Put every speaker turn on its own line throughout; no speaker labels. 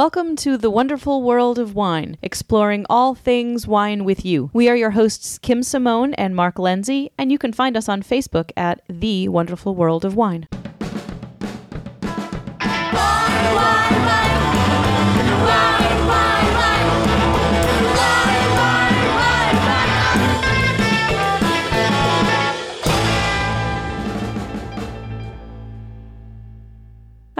Welcome to the wonderful world of wine, exploring all things wine with you. We are your hosts, Kim Simone and Mark Lenzi, and you can find us on Facebook at The Wonderful World of Wine.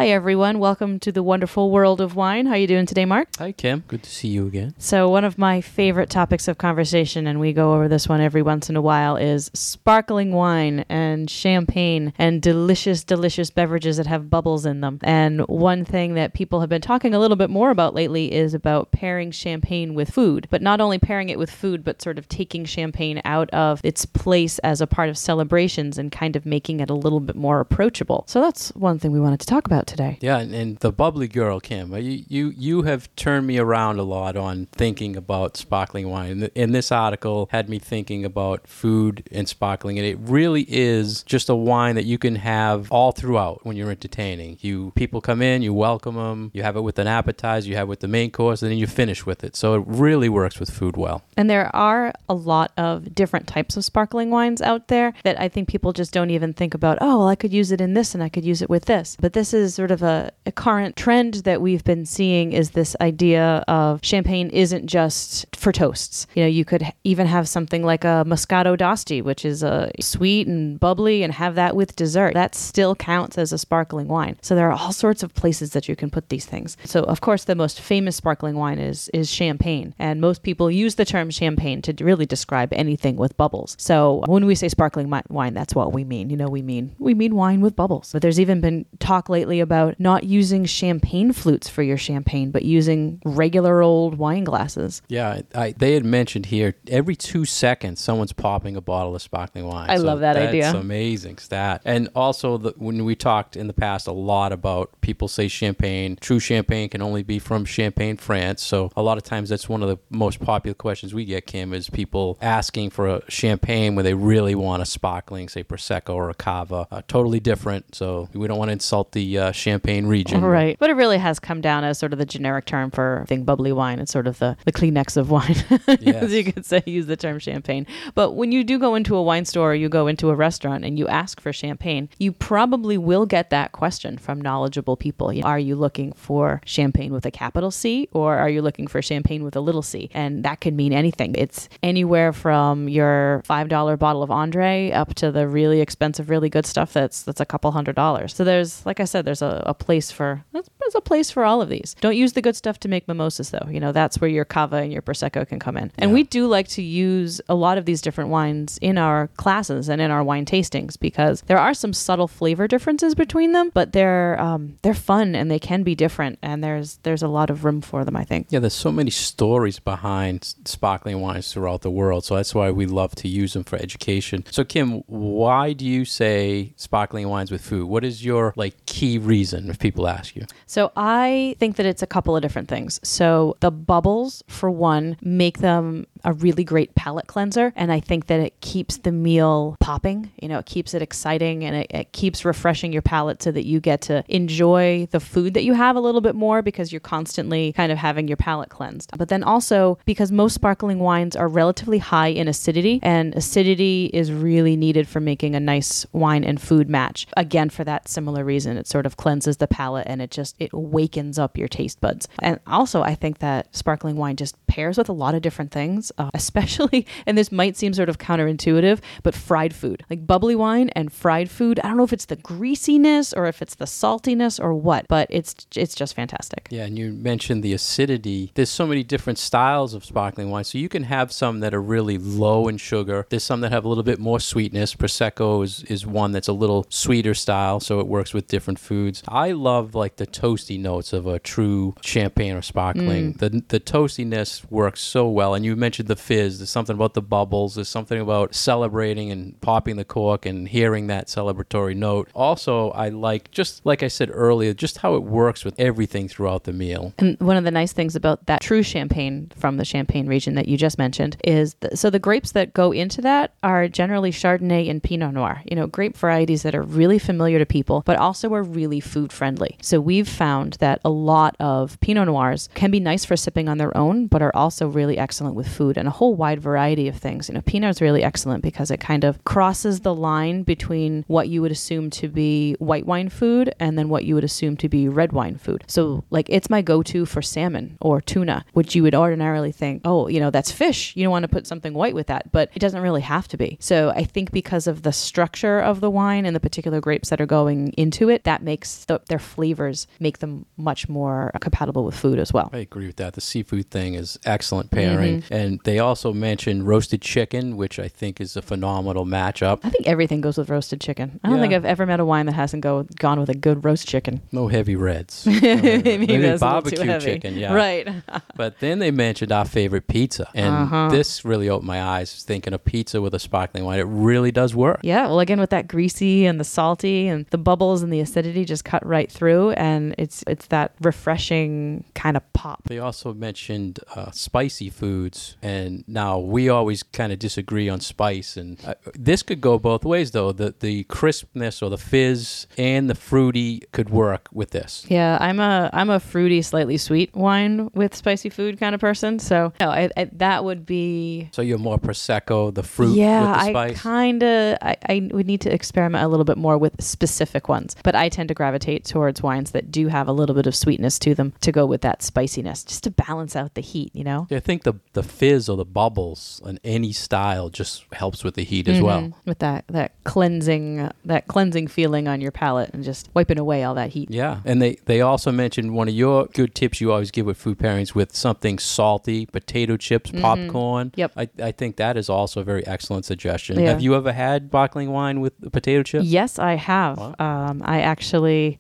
Hi everyone, welcome to the wonderful world of wine. How are you doing today, Mark?
Hi, Kim. Good to see you again.
So, one of my favorite topics of conversation, and we go over this one every once in a while, is sparkling wine and champagne and delicious, delicious beverages that have bubbles in them. And one thing that people have been talking a little bit more about lately is about pairing champagne with food, but not only pairing it with food, but sort of taking champagne out of its place as a part of celebrations and kind of making it a little bit more approachable. So, that's one thing we wanted to talk about today.
Yeah, and, and the bubbly girl, Kim. uh, You, you you have turned me around a lot on thinking about sparkling wine. And, th- and this article had me thinking about food and sparkling, and it really is just a wine that you can have all throughout when you're entertaining. You people come in, you welcome them, you have it with an appetizer, you have it with the main course, and then you finish with it. So it really works with food well.
And there are a lot of different types of sparkling wines out there that I think people just don't even think about, oh, well, I could use it in this and I could use it with this. But this is sort of a, a current trend that we've been seeing is this idea of champagne isn't just for toasts. You know, you could even have something like a Moscato d'Asti, which is a sweet and bubbly, and have that with dessert. That still counts as a sparkling wine. So there are all sorts of places that you can put these things. So of course, the most famous sparkling wine is is champagne, and most people use the term champagne to really describe anything with bubbles. So when we say sparkling wine, that's what we mean. You know, we mean we mean wine with bubbles. But there's even been talk lately about not using champagne flutes for your champagne, but using regular old wine glasses.
Yeah, I, they had mentioned here every two seconds someone's popping a bottle of sparkling wine.
I love that
that's
idea.
amazing stat. And also, the, when we talked in the past a lot about people say champagne, true champagne can only be from Champagne, France. So a lot of times that's one of the most popular questions we get, Kim, is people asking for a champagne where they really want a sparkling, say prosecco or a cava, uh, totally different. So we don't want to insult the uh, Champagne region.
Right. But it really has come down as sort of the generic term for thing bubbly wine. It's sort of the, the Kleenex of wine,
Yes.
as you could say, use the term champagne. But when you do go into a wine store or you go into a restaurant and you ask for champagne, you probably will get that question from knowledgeable people. You Are you looking for champagne with a capital C or are you looking for champagne with a little c? And that could mean anything. It's anywhere from your $5 bottle of Andre up to the really expensive, really good stuff that's that's a couple hundred dollars. So there's, like I said, there's a, a place for there's there's a place for all of these. Don't use the good stuff to make mimosas though. You know, that's where your cava and your prosecco can come in. And
Yeah.
we do like to use a lot of these different wines in our classes and in our wine tastings because there are some subtle flavor differences between them, but they're um, they're fun and they can be different and there's there's a lot of room for them, I think.
Yeah, there's so many stories behind sparkling wines throughout the world. So that's why we love to use them for education. So Kim, why do you say sparkling wines with food? What is your like key reason if people ask you?
So I think that it's a couple of different things. So the bubbles, for one, make them a really great palate cleanser. And I think that it keeps the meal popping. You know, it keeps it exciting and it, it keeps refreshing your palate so that you get to enjoy the food that you have a little bit more because you're constantly kind of having your palate cleansed. But then also because most sparkling wines are relatively high in acidity, and acidity is really needed for making a nice wine and food match. Again, for that similar reason, it sort of cleanses the palate and it just it wakens up your taste buds. And also, I think that sparkling wine just pairs with a lot of different things, uh, especially, and this might seem sort of counterintuitive, but fried food, like bubbly wine and fried food. I don't know if it's the greasiness or if it's the saltiness or what, but it's it's just fantastic.
Yeah, and you mentioned the acidity. There's so many different styles of sparkling wine. So you can have some that are really low in sugar. There's some that have a little bit more sweetness. Prosecco is, is one that's a little sweeter style, so it works with different foods. I love like the toasty notes of a true champagne or sparkling. Mm. The the toastiness works so well. And you mentioned the fizz. There's something about the bubbles. There's something about celebrating and popping the cork and hearing that celebratory note. Also, I like just like I said earlier, just how it works with everything throughout the meal.
And one of the nice things about that true champagne from the Champagne region that you just mentioned is th- so the grapes that go into that are generally Chardonnay and Pinot Noir. You know, grape varieties that are really familiar to people, but also are are really food friendly. So we've found that a lot of Pinot Noirs can be nice for sipping on their own, but are also really excellent with food and a whole wide variety of things. You know, Pinot is really excellent because it kind of crosses the line between what you would assume to be white wine food and then what you would assume to be red wine food. So, like, it's my go to for salmon or tuna, which you would ordinarily think, oh, you know, that's fish. You don't want to put something white with that, but it doesn't really have to be. So, I think because of the structure of the wine and the particular grapes that are going into it, that makes the, their flavors make them much more compatible with food as well.
I agree with that. The seafood thing is excellent pairing. And they also mentioned roasted chicken, which I think is a phenomenal matchup.
I think everything goes with roasted chicken. I don't
Yeah.
think I've ever met a wine that hasn't go gone with a good roast chicken.
No heavy reds.
Maybe,
Maybe
that's a little too
barbecue chicken, yeah.
Right.
But then they mentioned our favorite pizza. And
Uh-huh.
this really opened my eyes thinking of pizza with a sparkling wine. It really does work.
Yeah, well, again with that greasy and the salty and the bubbles and the acidity just cut right through, and it's it's that refreshing kind of pop.
They also mentioned uh, spicy foods, and now we always kind of disagree on spice. And uh, this could go both ways, though. The the crispness or the fizz and the fruity could work with this.
Yeah, I'm a I'm a fruity, slightly sweet wine with spicy food kind of person. So no, I, I, that would be
So you're more prosecco, the fruit
yeah,
with the
I kind of I, I would need to experiment a little bit more with specific ones, but I tend to gravitate towards wines that do have a little bit of sweetness to them to go with that spiciness, just to balance out the heat. You know, Yeah,
I think the the fizz or the bubbles in any style just helps with the heat as well.
Mhm. with that that cleansing uh, that cleansing feeling on your palate and just wiping away all that heat.
Yeah, and they they also mentioned one of your good tips you always give with food pairings with something salty, potato chips, popcorn.
Yep.
I, I think that is also a very excellent suggestion.
Yeah.
Have you ever had sparkling wine with potato chips?
Yes, I have.
Wow.
Um, I actually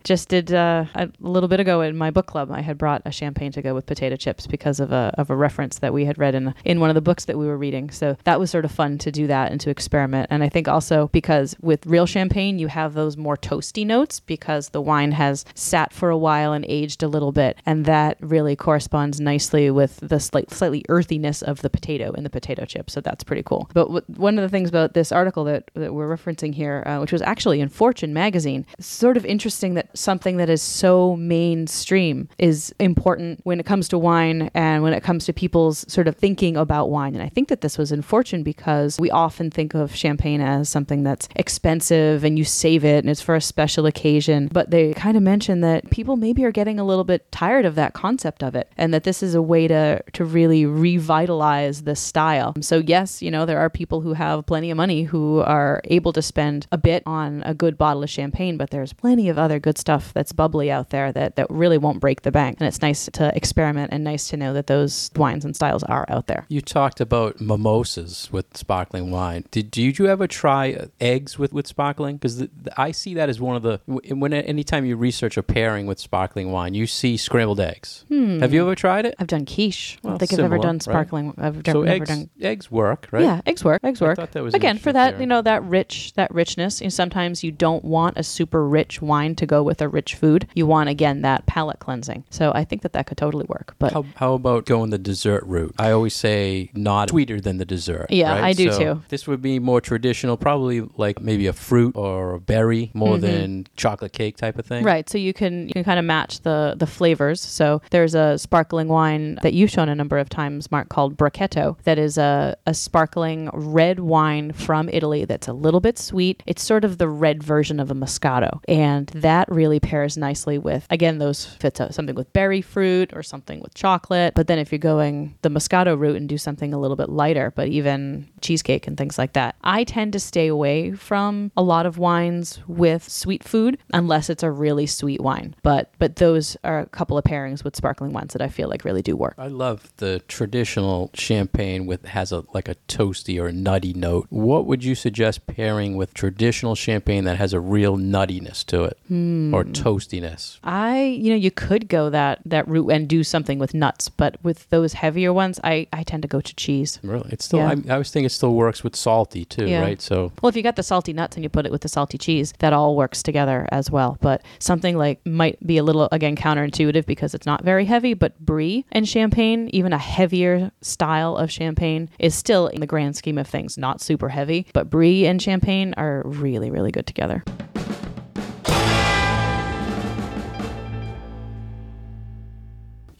just did uh, a little bit ago in my book club. I had brought a champagne to go with potato chips because of a of a reference that we had read in in one of the books that we were reading. So that was sort of fun to do that and to experiment. And I think also because with real champagne, you have those more toasty notes because the wine has sat for a while and aged a little bit, and that really corresponds nicely with the slight, slightly earthiness of the potato in the potato chip. So that's pretty cool. But w- one of the things about this article that, that we're referencing here, uh, which was actually in Fortune magazine, sort of interesting that something that is so mainstream is important when it comes to wine and when it comes to people's sort of thinking about wine. And I think that this was in Fortune because we often think of champagne as something that's expensive and you save it and it's for a special occasion. But they kind of mention that people maybe are getting a little bit tired of that concept of it and that this is a way to to really revitalize the style. So yes, you know, there are people who have plenty of money who are able to spend a bit on a good bottle of champagne, but there's plenty of other good stuff that's bubbly out there that that really won't break the bank. And it's nice to experiment and nice to know that those wines and styles are out there.
You talked about mimosas with sparkling wine. Did, did you ever try uh, eggs with, with sparkling? Because I see that as one of the when anytime you research a pairing with sparkling wine, you see scrambled eggs. Have you ever tried it?
I've done quiche. I
Well,
don't think I've ever
similar,
done
right?
sparkling. I've
so
never
eggs
done
eggs work, right?
Yeah, eggs work. Eggs
I
work.
thought that was
Again, for that,
pairing.
you know, that rich, that richness. You know, sometimes you don't want a super rich wine to go with a rich food. You want again that palate cleansing. So I think that that could totally work. But
How, how about going the dessert route? I always say not sweeter than the dessert.
Yeah,
right?
I do
So
too.
This would be more traditional, probably like maybe a fruit or a berry more
Mm-hmm.
than chocolate cake type of thing.
Right, so you can you can kind of match the the flavors. So there's a sparkling wine that you've shown a number of times, Mark, called Brachetto. That is a a sparkling red wine from Italy that's a little bit sweet. It's sort of the red version of a Moscato, and that really pairs nicely with again those fits out something with berry fruit or something with chocolate. But then if you're going the Moscato route and do something a little bit lighter, but even cheesecake and things like that, I tend to stay away from a lot of wines with sweet food unless it's a really sweet wine. But but those are a couple of pairings with sparkling wines that I feel like really do work.
I love the traditional champagne with has a like a toasty or nutty note. What would you suggest pairing with traditional champagne that has a real nuttiness to it
Hmm.
or toastiness?
I, you know, you could go that that route and do something with nuts, but with those heavier ones, I I tend to go to cheese.
Really, it's still.
Yeah.
I, I was thinking it still works with salty too,
Yeah.
right? So
Well, if you got the salty nuts and you put it with the salty cheese, that all works together as well. But something like might be a little again counterintuitive because it's not very heavy, but brie and champagne, even a heavier style of champagne, is still in the grand scheme of things not super heavy. But brie and champagne are really, really good together.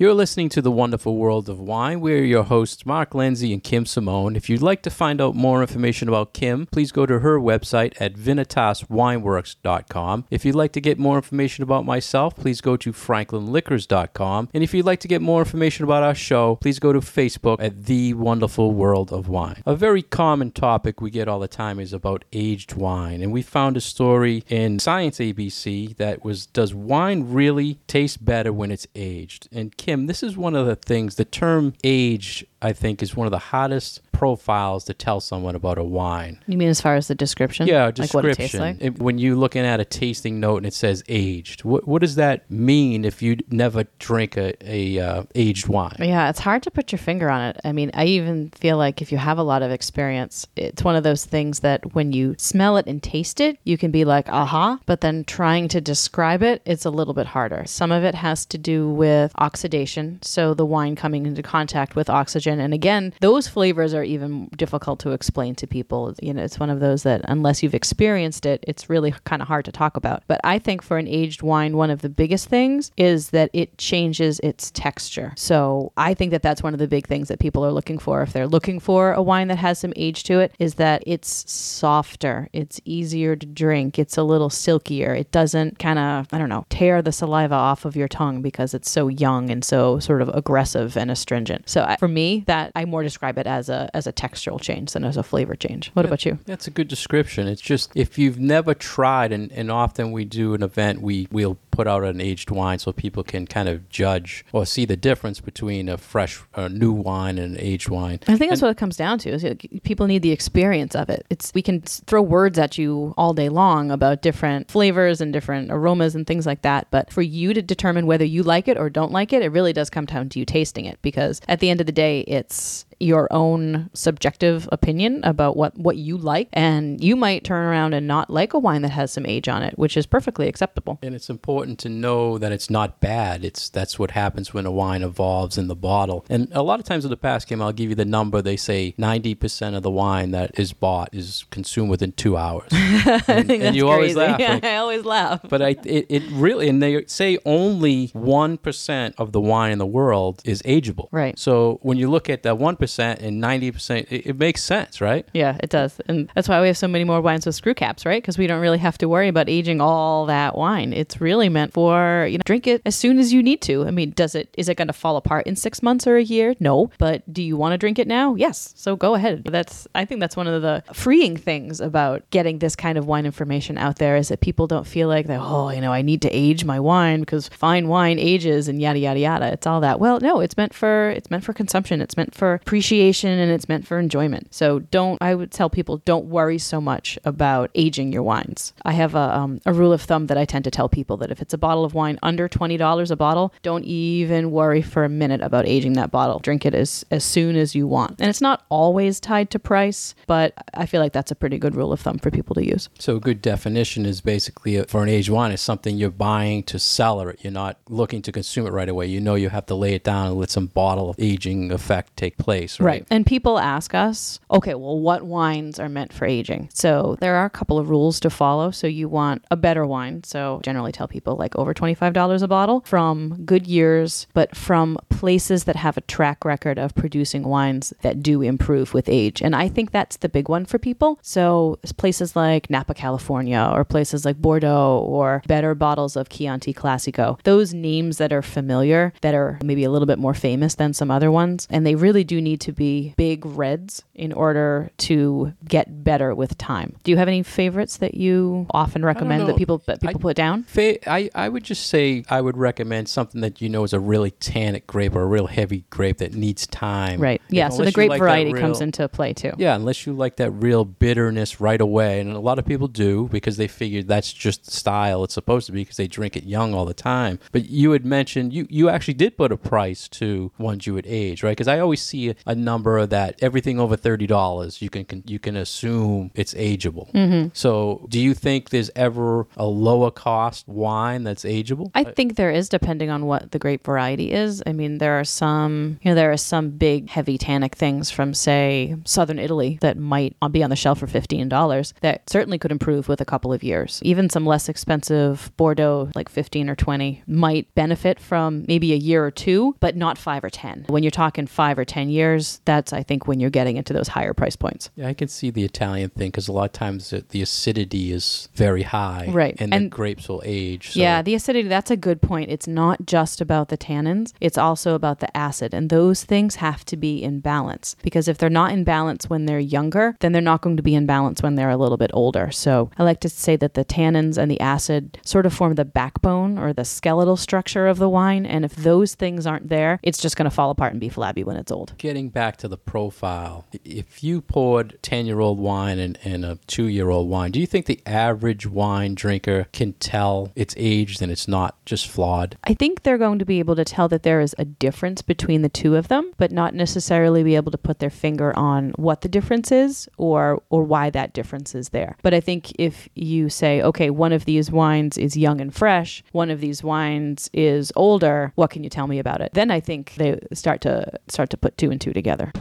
You're listening to The Wonderful World of Wine. We're your hosts, Mark Lenzi and Kim Simone. If you'd like to find out more information about Kim, please go to her website at vinitaswineworks.com. If you'd like to get more information about myself, please go to franklinliquors.com. And if you'd like to get more information about our show, please go to Facebook at The Wonderful World of Wine. A very common topic we get all the time is about aged wine. And we found a story in Science ABC that was Does wine really taste better when it's aged? And Kim, this is one of the things, the term age, I think, is one of the hottest profiles to tell someone about a wine.
You mean as far as the description?
Yeah,
Like
description.
what it tastes like?
It- when you're looking at a tasting note and it says aged, what, what does that mean if you never drink a, a uh, aged wine?
Yeah, it's hard to put your finger on it. I mean, I even feel like if you have a lot of experience, it's one of those things that when you smell it and taste it, you can be like, aha, but then trying to describe it, it's a little bit harder. Some of it has to do with oxidation, so the wine coming into contact with oxygen. And again, those flavors are even difficult to explain to people. You know, it's one of those that unless you've experienced it, it's really kind of hard to talk about. But I think for an aged wine, one of the biggest things is that it changes its texture. So I think that that's one of the big things that people are looking for. If they're looking for a wine that has some age to it, is that it's softer, it's easier to drink, it's a little silkier. It doesn't kind of, I don't know, tear the saliva off of your tongue because it's so young and so sort of aggressive and astringent. So I, for me, that I more describe it as a as a textural change than as a flavor change. What about you?
That's a good description. It's just if you've never tried, and, and often we do an event, we we'll put out an aged wine so people can kind of judge or see the difference between a fresh, a new wine and an aged wine.
I think that's what it comes down to. Is people need the experience of it. It's we can throw words at you all day long about different flavors and different aromas and things like that, but for you to determine whether you like it or don't like it, it really does come down to you tasting it because at the end of the day, it's your own subjective opinion about what what you like and you might turn around and not like a wine that has some age on it, which is perfectly acceptable.
And it's important to know that it's not bad. It's that's what happens when a wine evolves in the bottle. And a lot of times in the past, Kim, I'll give you the number. They say ninety percent of the wine that is bought is consumed within two hours. and, and you always laugh.
Yeah,
like,
I always laugh.
but I, it, it really, and they say only 1% of the wine in the world is ageable.
Right.
So when you look at that 1% and 90%, it, it makes sense, right?
Yeah, it does. And that's why we have so many more wines with screw caps, right? Because we don't really have to worry about aging all that wine. It's really meant for, you know, drink it as soon as you need to. I mean, does it is it going to fall apart in 6 months or a year? No, but do you want to drink it now? Yes. So go ahead. That's I think that's one of the freeing things about getting this kind of wine information out there is that people don't feel like that, oh, you know, I need to age my wine because fine wine ages and yada yada yada. It's all that. Well, no, it's meant for it's meant for consumption. It's meant for appreciation and it's meant for enjoyment. So don't I would tell people don't worry so much about aging your wines. I have a um, a rule of thumb that I tend to tell people that if it's a bottle of wine under twenty dollars a bottle, don't even worry for a minute about aging that bottle. Drink it as as soon as you want. And it's not always tied to price, but I feel like that's a pretty good rule of thumb for people to use.
So a good definition is basically uh, for an aged wine is something you're buying to cellar it. You're not looking to consume it right away. You know you have to lay it down and let some bottle of aging effect take place, right?
And people ask us, okay, well, what wines are meant for aging? So there are a couple of rules to follow. So you want a better wine. So generally tell people like over $25 a bottle from good years, but from places that have a track record of producing wines that do improve with age. And I think that's the big one for people. So places like Napa, California, or places like Bordeaux, or better bottles of Chianti Classico, those names that are familiar, that are maybe a little bit more famous than some other ones. And they really do need to be big reds in order to get better with time. Do you have any favorites that you often recommend that people that people
I-
put down?
Fa- I, I would just say I would recommend something that you know is a really tannic grape or a real heavy grape that needs time.
Right. Yeah. So the grape
like
variety
real-
comes into play too.
Yeah, unless you like that real bitterness right away. And a lot of people do because they figure that's just the style it's supposed to be because they drink it young all the time. But you had mentioned you, you actually did put a price to ones you would age, right? Because I always see a, a number that everything over thirty dollars, you can, can you can assume it's ageable.
Mm-hmm.
So, do you think there's ever a lower cost wine that's ageable?
I think there is, depending on what the grape variety is. I mean, there are some, you know, there are some big, heavy tannic things from, say, southern Italy that might be on the shelf for fifteen dollars. That certainly could improve with a couple of years. Even some less expensive Bordeaux, like fifteen or twenty, might benefit from maybe a year or two, but not five or ten. When you're talking five or ten years, that's I think when you're getting into those higher price points.
Yeah, I can see the Italian thing because a lot of times the, the acidity is very high,
Right.
And,
And-
the grapes will age. So
Yeah, the acidity, that's a good point. It's not just about the tannins, it's also about the acid. And those things have to be in balance because if they're not in balance when they're younger, then they're not going to be in balance when they're a little bit older. So I like to say that the tannins and the acid sort of form the backbone or the skeletal structure of the wine. And if those things aren't there, it's just going to fall apart and be flabby when it's old.
Getting back to the profile, if you poured 10 year old wine and, and a two year old wine, do you think the average wine drinker can tell it's aged and it's not just flawed?
I think they're going to be able to tell that there is a difference between the two of them, but not necessarily be able to put their finger on what the difference is or or why that difference is there. But I think if you say, okay, one of these wines is young and fresh, one of these wines is older, what can you tell me about it? Then I think they start to start to put two and two together.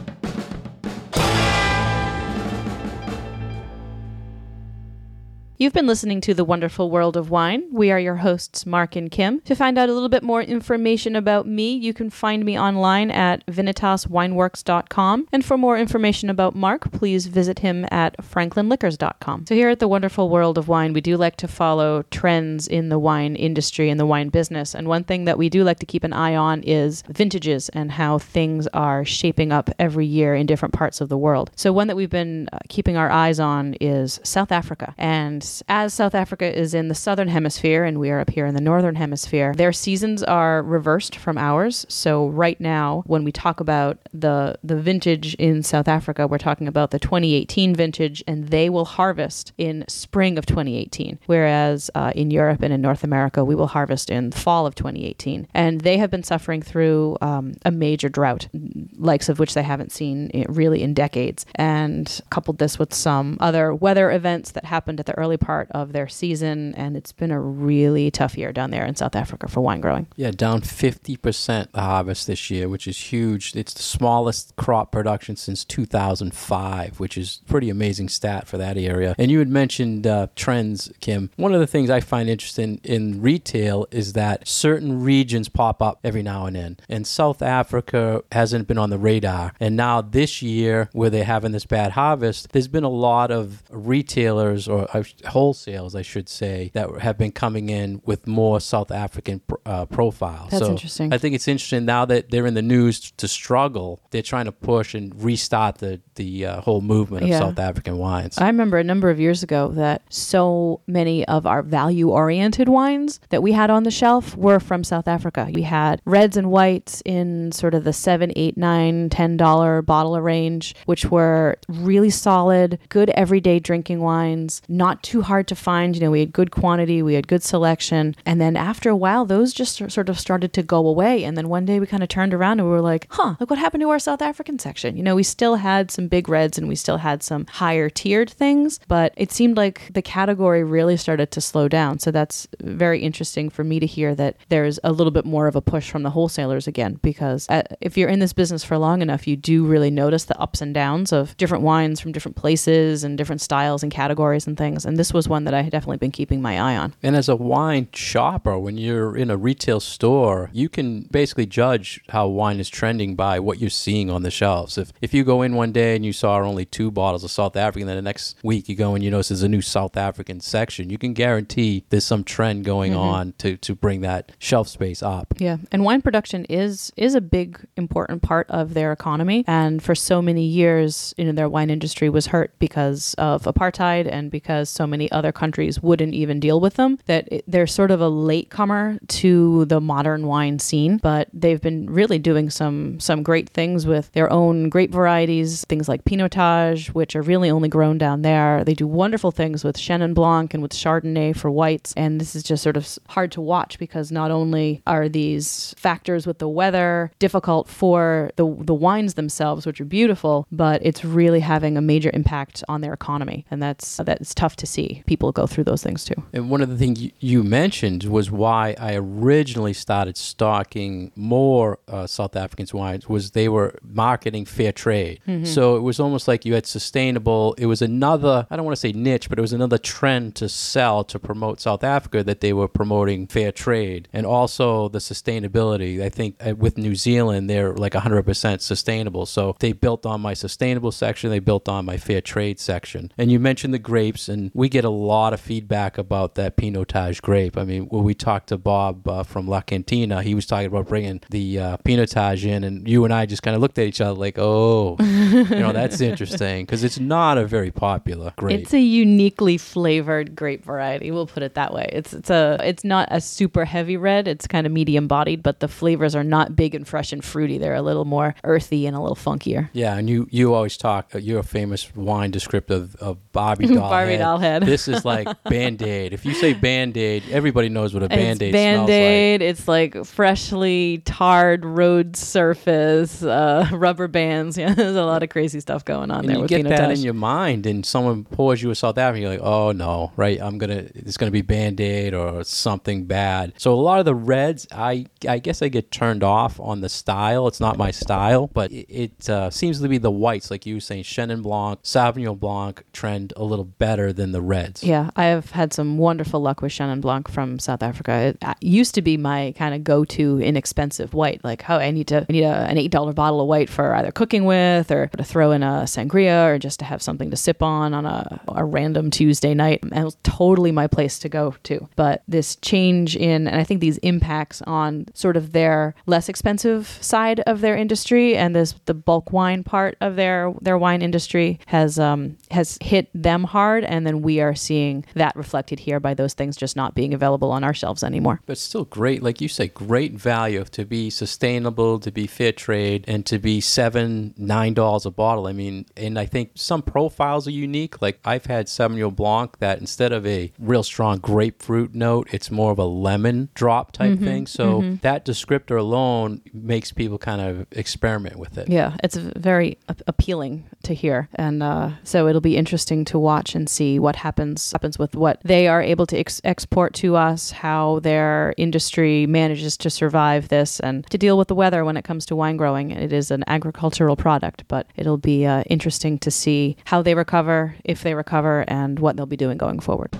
You've been listening to The Wonderful World of Wine. We are your hosts, Mark and Kim. To find out a little bit more information about me, you can find me online at vinitaswineworks.com. And for more information about Mark, please visit him at franklinliquors.com. So, here at The Wonderful World of Wine, we do like to follow trends in the wine industry and the wine business. And one thing that we do like to keep an eye on is vintages and how things are shaping up every year in different parts of the world. So, one that we've been uh, keeping our eyes on is South Africa. And as South Africa is in the southern hemisphere and we are up here in the northern hemisphere, their seasons are reversed from ours. So, right now, when we talk about the, the vintage in South Africa, we're talking about the 2018 vintage, and they will harvest in spring of 2018. Whereas uh, in Europe and in North America, we will harvest in fall of 2018. And they have been suffering through um, a major drought, likes of which they haven't seen really in decades. And coupled this with some other weather events that happened at the early part of their season. And it's been a really tough year down there in South Africa for wine growing.
Yeah, down 50% the harvest this year, which is huge. It's the smallest crop production since 2005, which is pretty amazing stat for that area. And you had mentioned uh, trends, Kim. One of the things I find interesting in retail is that certain regions pop up every now and then. And South Africa hasn't been on the radar. And now this year, where they're having this bad harvest, there's been a lot of retailers or uh, wholesales, I should say, that have been coming in with more South African pr- uh, profiles.
That's
so
interesting.
I think it's interesting now that they're in the news to struggle. They're trying to push and restart the the uh, whole movement of
Yeah.
South African wines.
I remember a number of years ago that so many of our value oriented wines that we had on the shelf were from South Africa. We had reds and whites in sort of the seven, eight, nine, ten dollar bottle range, which were really solid, good everyday drinking wines, not too hard to find. You know, we had good quantity, we had good selection. And then after a while, those just sort of started to go away. And then one day we kind of turned around and we were like, huh, look what happened to our South African section. You know, we still had some big reds and we still had some higher tiered things, but it seemed like the category really started to slow down. So that's very interesting for me to hear that there's a little bit more of a push from the wholesalers again, because uh, if you're in this business for long enough, you do really notice the ups and downs of different wines from different places and different styles and categories and things. And this was one that I had definitely been keeping my eye on.
And as a wine shopper, when you're in a retail store, you can basically judge how wine is trending by what you're seeing on the shelves. If if you go in one day and you saw only two bottles of South African, then the next week you go and you notice there's a new South African section, you can guarantee there's some trend going mm-hmm. on to, to bring that shelf space up.
Yeah, and wine production is is a big important part of their economy, and for so many years, you know, their wine industry was hurt because of apartheid and because so many other countries wouldn't even deal with them. That it, they're sort of a latecomer to the modern wine scene, but they've been really doing some some great things with their own grape varieties, things like Pinotage, which are really only grown down there. They do wonderful things with Chenin Blanc and with Chardonnay for whites, and this is just sort of hard to watch because not only are these factors with the weather difficult for the the wines themselves, which are beautiful, but it's really having a major impact on their economy, and that's that's tough to see. People go through those things too.
And one of the things you- mentioned was why I originally started stocking more uh, South African wines was they were marketing fair trade. So it was almost like you had sustainable. It was another I don't want to say niche, but it was another trend to sell to promote South Africa that they were promoting fair trade and also the sustainability. I think uh, with New Zealand they're like 100% sustainable. So they built on my sustainable section. They built on my fair trade section. And you mentioned the grapes, and we get a lot of feedback about that Pinotage grape. I mean, when we talked to Bob uh, from La Cantina, he was talking about bringing the uh, Pinotage in, and you and I just kind of looked at each other like, oh, you know, that's interesting because it's not a very popular grape.
It's a uniquely flavored grape variety. We'll put it that way. It's it's a it's not a super heavy red. It's kind of medium bodied, but the flavors are not big and fresh and fruity. They're a little more earthy and a little funkier.
yeah, and you you always talk. Uh, you're a famous wine descriptive of Barbie doll.
Barbie
head.
doll head.
This is like Band Aid. If you say Band Aid, everybody knows what a Band Aid smells like.
Band-Aid. It's like freshly tarred road surface, uh, rubber bands. Yeah, there's a lot of crazy stuff going on
And
there
you
with
get that in your mind, and someone pours you a South African, you're like, oh no, right? I'm gonna, it's gonna be Band Aid or something bad. So a lot of the reds, I, I guess I get turned off on the style. It's not my style, but it, it uh, seems to be the whites, like you were saying, Chenin Blanc, Sauvignon Blanc trend a little better than the reds.
Yeah, I have had some wonderful luck with Chenin Blanc from South Africa. It uh, used to be my kind of go-to inexpensive white. Like, oh, I need to I need a, an eight dollar bottle of white for either cooking with or to throw in a sangria or just to have something to sip on on a, a random Tuesday night. And it was totally my place to go to. But this change in, and I think these impacts on sort of their less expensive side of their industry and this the bulk wine part of their their wine industry has um has hit them hard and then we are seeing that reflected here by those things just not being available on our shelves anymore.
But still great, like you say, great value to be sustainable, to be fair trade, and to be seven, nine dollars a bottle. I mean, and I think some profiles are unique. Like I've had Sauvignon Blanc that instead of a real strong grapefruit note, it's more of a lemon drop type thing. So that descriptor alone makes people kind of experiment with it.
Yeah, it's very a- appealing to hear, and uh, so it'll be interesting to watch and see what happens happens with what they are able to ex- export to us, how their industry manages to survive this, and to deal with the weather when it comes to wine growing. It is an agricultural product, but it'll be uh, interesting to see how they recover, if they recover, and what they'll be doing going forward.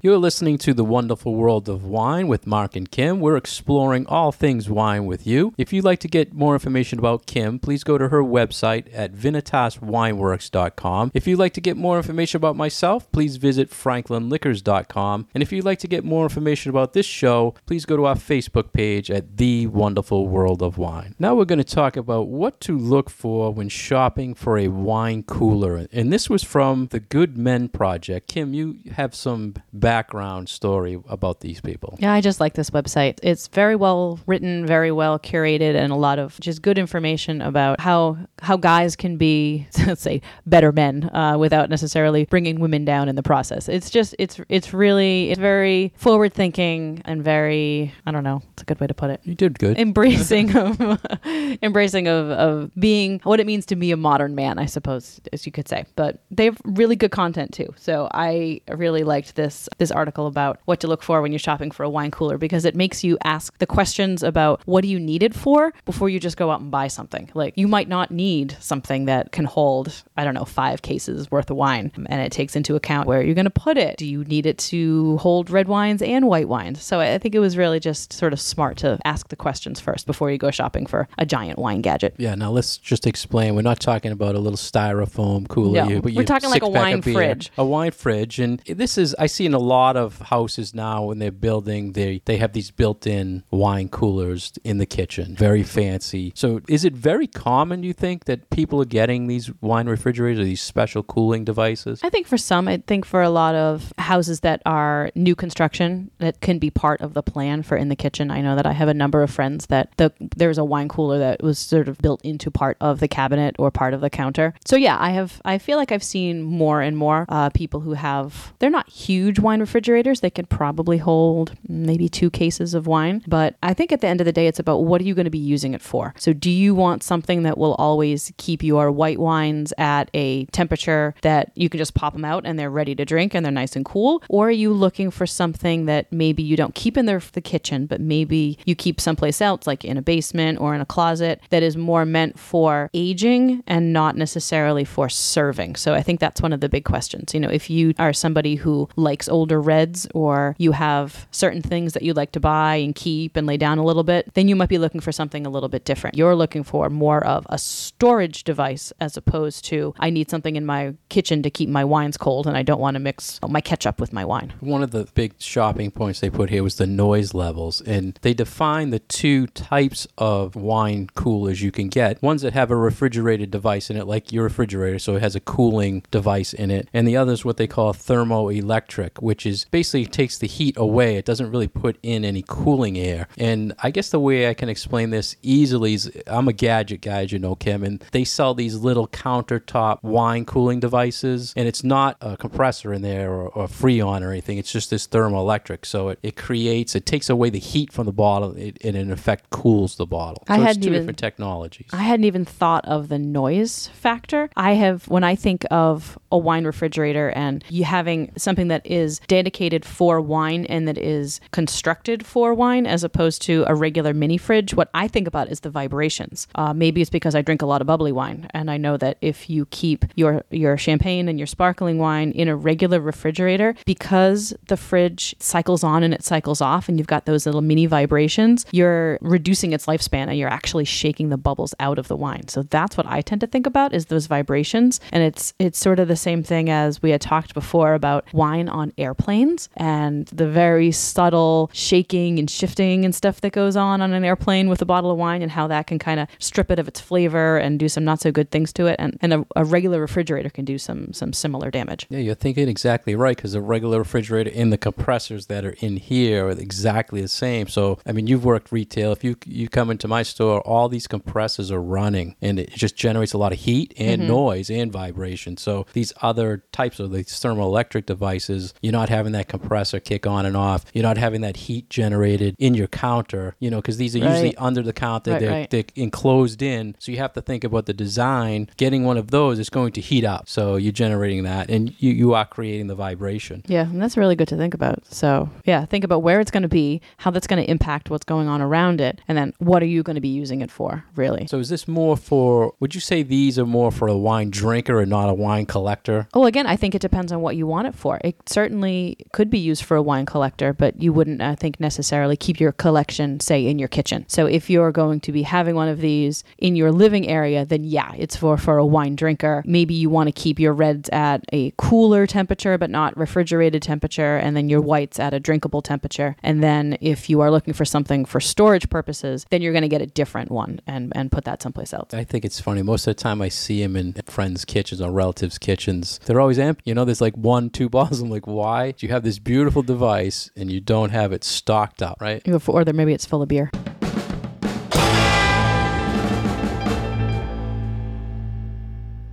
You're listening to The Wonderful World of Wine with Mark and Kim. We're exploring all things wine with you. If you'd like to get more information about Kim, please go to her website at vinitaswineworks.com. If you'd like to get more information about myself, please visit franklinliquors.com. And if you'd like to get more information about this show, please go to our Facebook page at The Wonderful World of Wine. Now we're going to talk about what to look for when shopping for a wine cooler. And this was from the Good Men Project. Kim, you have some background story about these people.
Yeah, I just like this website. It's very well written, very well curated, and a lot of just good information about how how guys can be, let's say, better men uh, without necessarily bringing women down in the process. It's just it's it's really it's very forward thinking and very I don't know. It's a good way to put it.
You did good.
Embracing of embracing of, of being what it means to be a modern man, I suppose, as you could say. But they have really good content too. So I really liked this this article about what to look for when you're shopping for a wine cooler because it makes you ask the questions about what do you need it for before you just go out and buy something. Like you might not need something that can hold, I don't know, five cases worth of wine. And it takes into account where you're going to put it. Do you need it to hold red wines and white wines? So I think it was really just sort of smart to ask the questions first before you go shopping for a giant wine gadget.
Yeah, now let's just explain. We're not talking about a little styrofoam cooler.
No,
you,
we're talking like a wine fridge.
A wine fridge. And this is, I see in a lot of houses now when they're building, they they have these built-in wine coolers in the kitchen, very fancy. So is it very common, you think, that people are getting these wine refrigerators or these special cooling devices?
I think for some, I think for a lot of houses that are new construction, that can be part of the plan for in the kitchen. I know that I have a number of friends that the there's a wine cooler that was sort of built into part of the cabinet or part of the counter. So yeah, I have I feel like I've seen more and more uh, people who have they're not huge wine refrigerators. They could probably hold maybe two cases of wine, but I think at the end of the day, it's about what are you going to be using it for. So do you want something that will always keep your white wines at a temperature that you can just pop them out and they're ready to drink and they're nice and cool, or are you looking for something that maybe you don't keep in the, the kitchen, but maybe you keep someplace else, like in a basement or in a closet, that is more meant for aging and not necessarily for serving? So I think that's one of the big questions. You know, if you are somebody who likes older reds or you have certain things that you'd like to buy and keep and lay down a little bit, then you might be looking for something a little bit different. You're looking for more of a storage device as opposed to I need something in my kitchen to keep my wines cold and I don't want to mix my ketchup with my wine.
One of the big shopping points they put here was the noise levels, and they define the two types of wine coolers you can get. Ones that have a refrigerated device in it, like your refrigerator, so it has a cooling device in it, and the other is what they call thermoelectric, which is basically takes the heat away. It doesn't really put in any cooling air. And I guess the way I can explain this easily is I'm a gadget guy, as you know, Kim, and they sell these little countertop wine cooling devices, and it's not a compressor in there or, or freon or anything. It's just this thermoelectric. So it, it creates, it takes away the heat from the bottle, it, and in effect cools the bottle. So
I hadn't
two
even-
different technologies.
I hadn't even thought of the noise factor. I have, when I think of a wine refrigerator and you having something that is dedicated for wine and that is constructed for wine as opposed to a regular mini fridge, what I think about is the vibrations. Uh, maybe it's because I drink a lot of bubbly wine, and I know that if you keep your your champagne and your sparkling wine in a regular refrigerator, because the fridge cycles on and it cycles off, and you've got those little mini vibrations, you're reducing its lifespan and you're actually shaking the bubbles out of the wine. So that's what I tend to think about is those vibrations, and it's it's sort of the same thing as we had talked before about wine on airplanes and the very subtle shaking and shifting and stuff that goes on on an airplane with a bottle of wine and how that can kind of strip it of its flavor and do some not so good things to it and, and a, a regular refrigerator can do some some similar damage
Yeah, you're thinking exactly right because the regular refrigerator and the compressors that are in here are exactly the same. So, I mean, you've worked retail. If you you come into my store, all these compressors are running, and it just generates a lot of heat and mm-hmm. noise and vibration. So, these other types of these thermoelectric devices, you're not having that compressor kick on and off. You're not having that heat generated in your counter. You know, because these are usually under the counter.
Right,
they're,
right.
they're enclosed in. So you have to think about the design. Getting one of those is going to heat up. So you're generating that, and you, you are creating the vibration.
yeah and that's really good to think about so yeah think about where it's going to be how that's going to impact what's going on around it and then what are you going to be using it for really
So is this more for? Would you say these are more for a wine drinker and not a wine collector?
Well, again, I think it depends on what you want it for. It certainly could be used for a wine collector, but you wouldn't, I think, necessarily keep your collection, say, in your kitchen. So if you're going to be having one of these in your living area, then yeah, it's for, for a wine drinker. Maybe you want to keep your reds at a cooler temperature, but not refrigerated temperature, and then your whites at a drinkable temperature. And then if you are looking for something for storage purposes, then you're going to get a different one and, and put that someplace else.
I think it's funny. Most of the time, I see them in friends' kitchens or relatives' kitchens. They're always empty. You know, there's like one, two bottles. I'm like, why? You have this beautiful device and you don't have it stocked up, right?
Or there, maybe it's full of beer.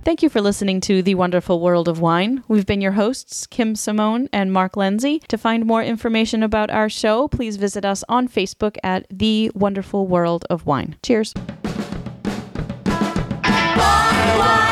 Thank you for listening to The Wonderful World of Wine. We've been your hosts, Kim Simone and Mark Lenzi. To find more information about our show, please visit us on Facebook at The Wonderful World of Wine. Cheers.
Wine, wine.